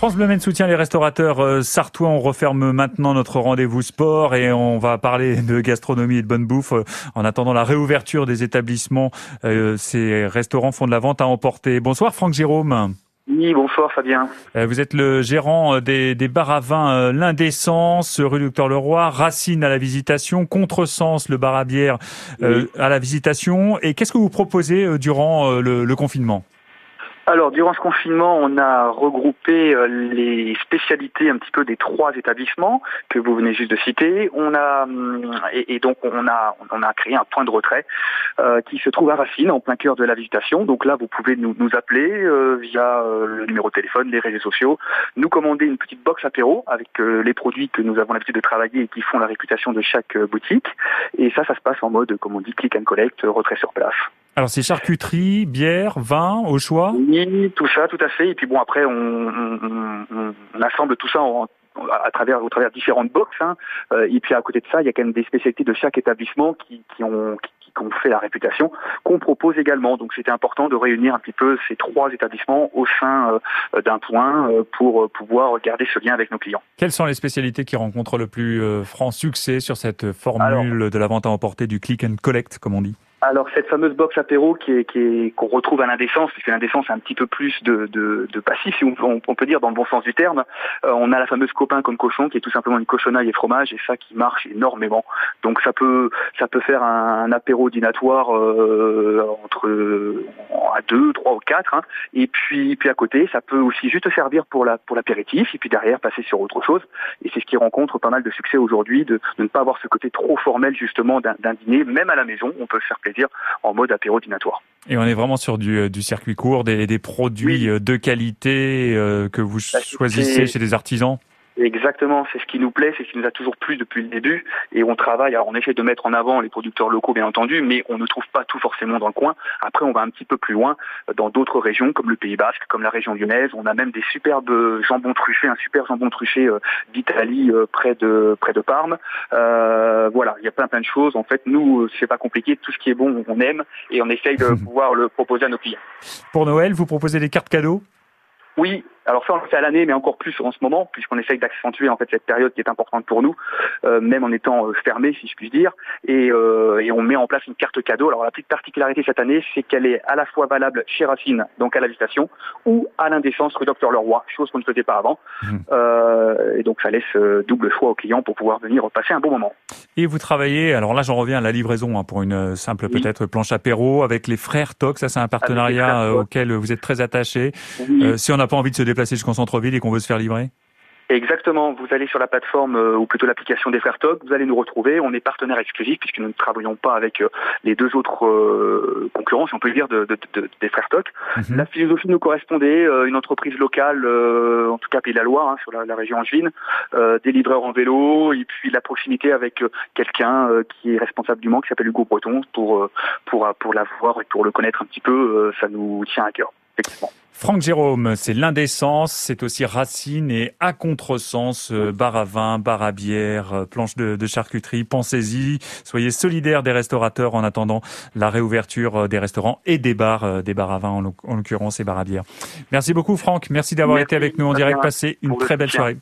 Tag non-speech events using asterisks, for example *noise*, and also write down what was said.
France Bleu Maine soutient les restaurateurs euh, sartois. On referme maintenant notre rendez-vous sport et on va parler de gastronomie et de bonne bouffe. Euh, en attendant la réouverture des établissements, euh, ces restaurants font de la vente à emporter. Bonsoir Franck Jérôme. Oui, bonsoir Fabien. Vous êtes le gérant des, des bars à vin L'Indécence, rue Docteur Leroy, Racine à la visitation, Contresens, le bar à bière à la visitation. Et qu'est-ce que vous proposez durant le confinement? Alors, durant ce confinement, on a regroupé euh, les spécialités un petit peu des trois établissements que vous venez juste de citer. On a hum, et, donc on a on a créé un point de retrait euh, qui se trouve à Racine, en plein cœur de la visitation. Donc là, vous pouvez nous, nous appeler euh, via le numéro de téléphone, les réseaux sociaux, nous commander une petite box apéro avec les produits que nous avons l'habitude de travailler et qui font la réputation de chaque boutique. Et ça, ça se passe en mode, comme on dit, click and collect, retrait sur place. Alors c'est charcuterie, bière, vin au choix Oui, tout ça, tout à fait. Et puis bon, après, on, assemble tout ça à travers au travers différentes boxes. Hein. Euh, et puis à côté de ça, il y a quand même des spécialités de chaque établissement qui, ont qui, ont fait la réputation qu'on propose également. Donc c'était important de réunir un petit peu ces trois établissements au sein euh, d'un point euh, pour pouvoir garder ce lien avec nos clients. Quelles sont les spécialités qui rencontrent le plus franc succès sur cette formule de la vente à emporter du click and collect, comme on dit? Alors cette fameuse box apéro qui est est qu'on retrouve à l'indécence, puisque l'indécence a un petit peu plus de, de, de passif, si on, peut dire dans le bon sens du terme. Euh, on a la fameuse copain comme cochon, qui est tout simplement une cochonaille et fromage, et ça qui marche énormément. Donc ça peut ça peut faire un, apéro dînatoire euh, entre à deux, trois ou quatre. Hein. Et puis puis à côté, ça peut aussi juste servir pour la pour l'apéritif, et puis derrière passer sur autre chose. Et c'est ce qui rencontre pas mal de succès aujourd'hui, de, de, ne pas avoir ce côté trop formel justement d'un dîner, même à la maison, on peut faire dire en mode apéro dînatoire. Et on est vraiment sur du, euh, du circuit court, des, des produits euh, de qualité euh, que vous bah, choisissez chez des artisans? Exactement, c'est ce qui nous plaît, c'est ce qui nous a toujours plu depuis le début. Et on travaille, alors on essaie de mettre en avant les producteurs locaux, bien entendu, mais on ne trouve pas tout forcément dans le coin. Après, on va un petit peu plus loin, dans d'autres régions, comme le Pays Basque, comme la région lyonnaise. On a même des superbes jambons truffés, un super jambon truffé d'Italie près de près de Parme. Euh, voilà, il y a plein plein de choses. En fait, nous, c'est pas compliqué. Tout ce qui est bon, on aime, et on essaye de *laughs* pouvoir le proposer à nos clients. Pour Noël, vous proposez des cartes cadeaux? Oui, alors ça on le fait à l'année, mais encore plus en ce moment, puisqu'on essaye d'accentuer en fait cette période qui est importante pour nous, euh, même en étant euh, fermé, si je puis dire, et, euh, et, on met en place une carte cadeau. Alors la petite particularité cette année, c'est qu'elle est à la fois valable chez Racine, donc à la visitation, ou à l'indécence rue Docteur Leroy, chose qu'on ne faisait pas avant. Mmh. et donc ça laisse double choix aux clients pour pouvoir venir passer un bon moment. Et vous travaillez, alors là j'en reviens à la livraison hein, pour une simple peut-être planche apéro avec les frères Tox, ça c'est un partenariat auquel vous êtes très attaché. si on n'a pas envie de se déplacer jusqu'en centre-ville et qu'on veut se faire livrer? Exactement. Vous allez sur la plateforme euh, ou plutôt l'application des Frères Tog, vous allez nous retrouver. On est partenaire exclusif puisque nous ne travaillons pas avec euh, les deux autres euh, concurrents, si on peut le dire, de, des Frères Tog. Mhm. La philosophie nous correspondait, une entreprise locale, en tout cas Pays de la Loire, hein, sur la, région angevine, des livreurs en vélo et puis la proximité avec quelqu'un qui est responsable du Mans, qui s'appelle Hugo Breton, pour pour pour l'avoir et pour le connaître un petit peu, ça nous tient à cœur. Effectivement. Franck Jérôme, c'est l'indécence, c'est aussi Racine et à contresens, euh, bar à vin, bar à bière, euh, planche de, charcuterie, pensez-y, soyez solidaires des restaurateurs en attendant la réouverture euh, des restaurants et des bars, des bars à vin en, l'occurrence et bar à bière. Merci beaucoup Franck, merci d'avoir été avec nous. En direct, passez une très belle soirée.